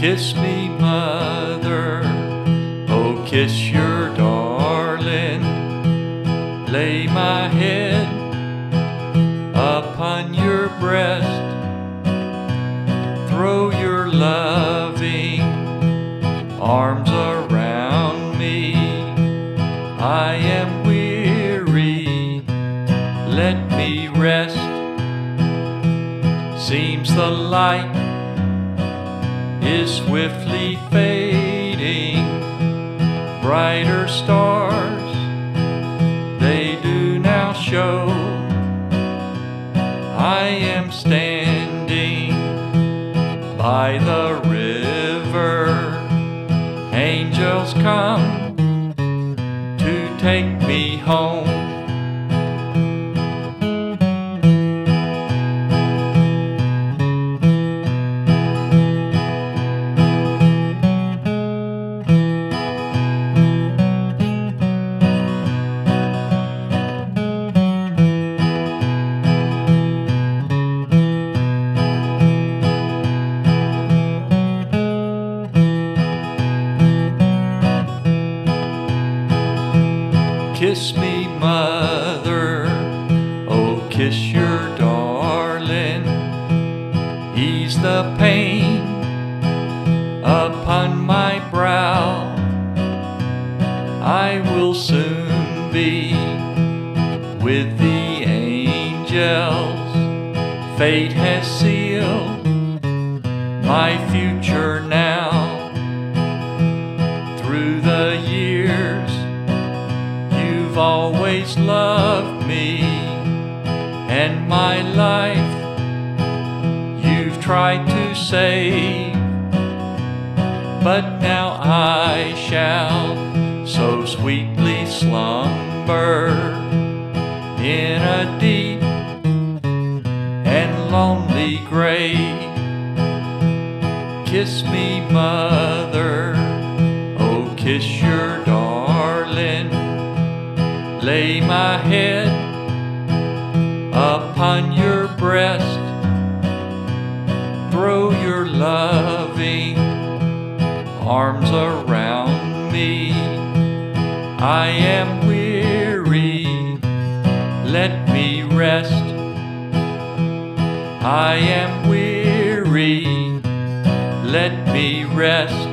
Kiss me, mother, oh, kiss your darling. Lay my head upon your breast. Throw your loving arms around me. I am weary, let me rest. Seems the light is swiftly fading, brighter stars they do now show. I am standing by the river, angels come to take me home. Kiss me, mother, oh, kiss your darling. Ease the pain upon my brow. I will soon be with the angels. Fate has sealed my future You've always loved me and my life you've tried to save. But now I shall so sweetly slumber in a deep and lonely grave. Kiss me, mother, upon your breast, throw your loving arms around me. I am weary, let me rest. I am weary, let me rest.